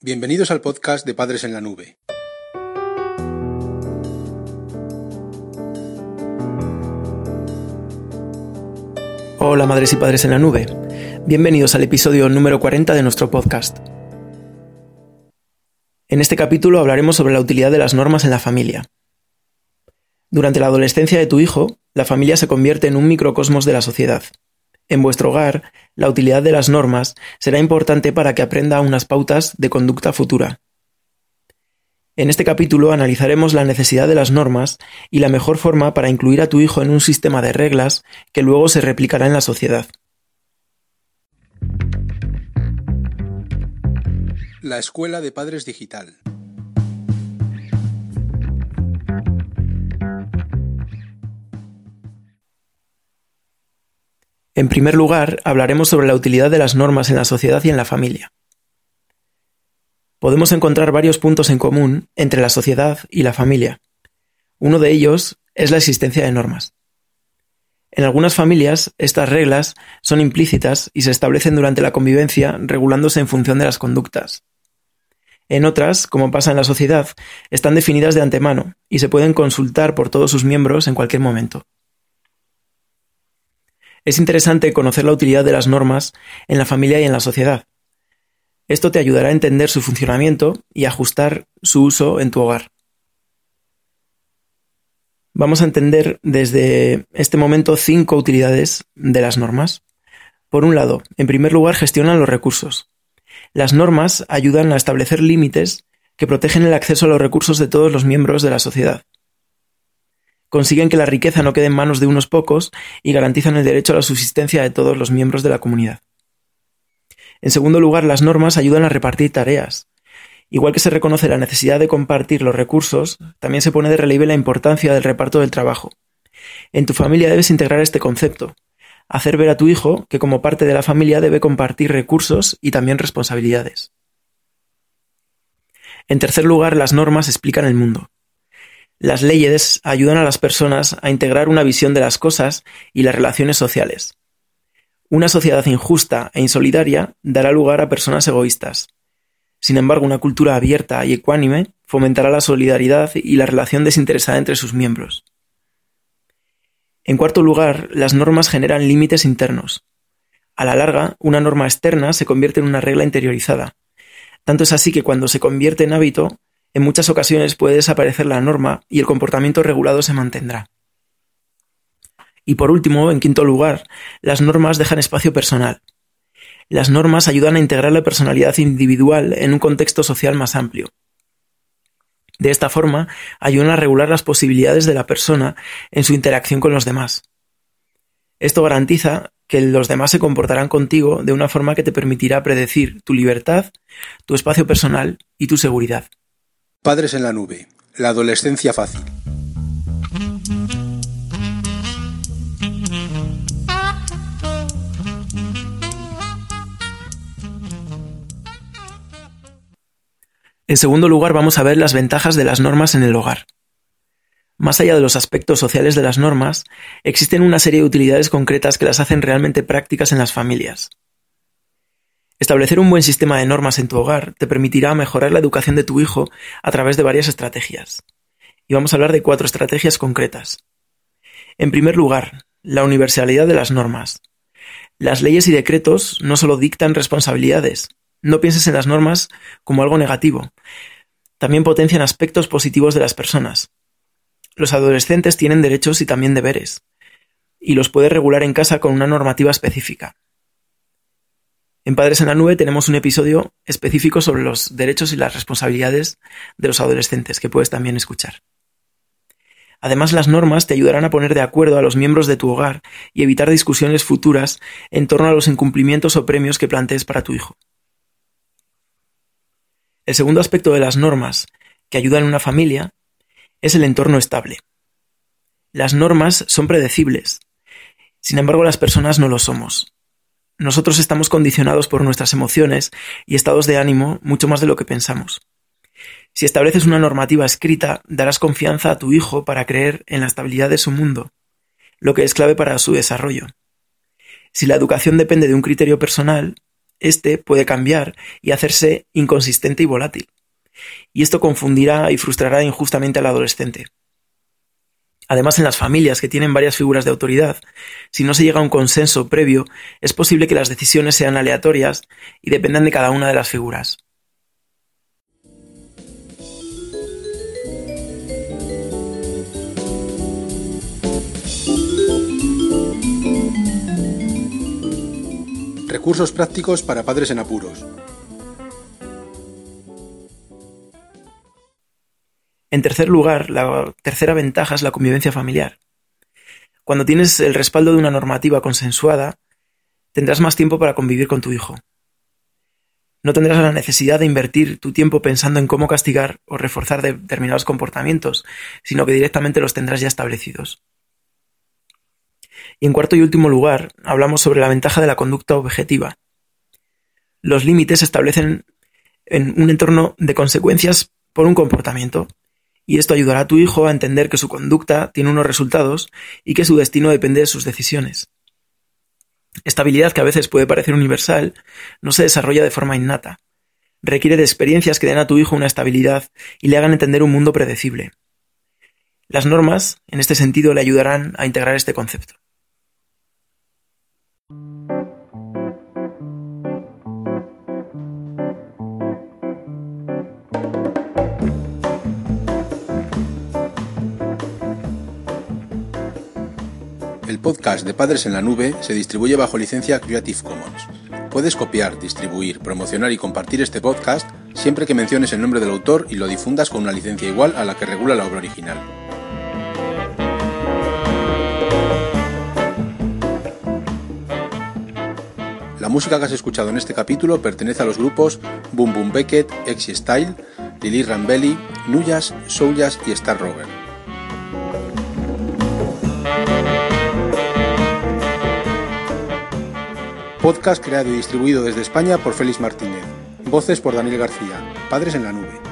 Bienvenidos al podcast de Padres en la Nube. Hola madres y padres en la nube. Bienvenidos al episodio número 40 de nuestro podcast. En este capítulo hablaremos sobre la utilidad de las normas en la familia. Durante la adolescencia de tu hijo, la familia se convierte en un microcosmos de la sociedad. En vuestro hogar, la utilidad de las normas será importante para que aprenda unas pautas de conducta futura. En este capítulo analizaremos la necesidad de las normas y la mejor forma para incluir a tu hijo en un sistema de reglas que luego se replicará en la sociedad. La Escuela de Padres Digital. En primer lugar, hablaremos sobre la utilidad de las normas en la sociedad y en la familia. Podemos encontrar varios puntos en común entre la sociedad y la familia. Uno de ellos es la existencia de normas. En algunas familias, estas reglas son implícitas y se establecen durante la convivencia regulándose en función de las conductas. En otras, como pasa en la sociedad, están definidas de antemano y se pueden consultar por todos sus miembros en cualquier momento. Es interesante conocer la utilidad de las normas en la familia y en la sociedad. Esto te ayudará a entender su funcionamiento y ajustar su uso en tu hogar. Vamos a entender desde este momento cinco utilidades de las normas. Por un lado, en primer lugar, gestionan los recursos. Las normas ayudan a establecer límites que protegen el acceso a los recursos de todos los miembros de la sociedad consiguen que la riqueza no quede en manos de unos pocos y garantizan el derecho a la subsistencia de todos los miembros de la comunidad. En segundo lugar, las normas ayudan a repartir tareas. Igual que se reconoce la necesidad de compartir los recursos, también se pone de relieve la importancia del reparto del trabajo. En tu familia debes integrar este concepto, hacer ver a tu hijo que como parte de la familia debe compartir recursos y también responsabilidades. En tercer lugar, las normas explican el mundo. Las leyes ayudan a las personas a integrar una visión de las cosas y las relaciones sociales. Una sociedad injusta e insolidaria dará lugar a personas egoístas. Sin embargo, una cultura abierta y ecuánime fomentará la solidaridad y la relación desinteresada entre sus miembros. En cuarto lugar, las normas generan límites internos. A la larga, una norma externa se convierte en una regla interiorizada. Tanto es así que cuando se convierte en hábito, en muchas ocasiones puede desaparecer la norma y el comportamiento regulado se mantendrá. Y por último, en quinto lugar, las normas dejan espacio personal. Las normas ayudan a integrar la personalidad individual en un contexto social más amplio. De esta forma, ayudan a regular las posibilidades de la persona en su interacción con los demás. Esto garantiza que los demás se comportarán contigo de una forma que te permitirá predecir tu libertad, tu espacio personal y tu seguridad. Padres en la nube. La adolescencia fácil. En segundo lugar, vamos a ver las ventajas de las normas en el hogar. Más allá de los aspectos sociales de las normas, existen una serie de utilidades concretas que las hacen realmente prácticas en las familias. Establecer un buen sistema de normas en tu hogar te permitirá mejorar la educación de tu hijo a través de varias estrategias. Y vamos a hablar de cuatro estrategias concretas. En primer lugar, la universalidad de las normas. Las leyes y decretos no solo dictan responsabilidades, no pienses en las normas como algo negativo, también potencian aspectos positivos de las personas. Los adolescentes tienen derechos y también deberes, y los puedes regular en casa con una normativa específica. En Padres en la Nube tenemos un episodio específico sobre los derechos y las responsabilidades de los adolescentes que puedes también escuchar. Además, las normas te ayudarán a poner de acuerdo a los miembros de tu hogar y evitar discusiones futuras en torno a los incumplimientos o premios que plantees para tu hijo. El segundo aspecto de las normas que ayudan a una familia es el entorno estable. Las normas son predecibles. Sin embargo, las personas no lo somos. Nosotros estamos condicionados por nuestras emociones y estados de ánimo mucho más de lo que pensamos. Si estableces una normativa escrita, darás confianza a tu hijo para creer en la estabilidad de su mundo, lo que es clave para su desarrollo. Si la educación depende de un criterio personal, este puede cambiar y hacerse inconsistente y volátil. Y esto confundirá y frustrará injustamente al adolescente. Además, en las familias que tienen varias figuras de autoridad, si no se llega a un consenso previo, es posible que las decisiones sean aleatorias y dependan de cada una de las figuras. Recursos prácticos para padres en apuros. En tercer lugar, la tercera ventaja es la convivencia familiar. Cuando tienes el respaldo de una normativa consensuada, tendrás más tiempo para convivir con tu hijo. No tendrás la necesidad de invertir tu tiempo pensando en cómo castigar o reforzar determinados comportamientos, sino que directamente los tendrás ya establecidos. Y en cuarto y último lugar, hablamos sobre la ventaja de la conducta objetiva. Los límites se establecen en un entorno de consecuencias por un comportamiento, y esto ayudará a tu hijo a entender que su conducta tiene unos resultados y que su destino depende de sus decisiones. Esta habilidad, que a veces puede parecer universal, no se desarrolla de forma innata. Requiere de experiencias que den a tu hijo una estabilidad y le hagan entender un mundo predecible. Las normas, en este sentido, le ayudarán a integrar este concepto. El podcast de Padres en la Nube se distribuye bajo licencia Creative Commons. Puedes copiar, distribuir, promocionar y compartir este podcast siempre que menciones el nombre del autor y lo difundas con una licencia igual a la que regula la obra original. La música que has escuchado en este capítulo pertenece a los grupos Boom Boom Beckett, Exy Style, Lily Rambelli, Nuyas, Souljas y Star Rover. Podcast creado y distribuido desde España por Félix Martínez. Voces por Daniel García. Padres en la nube.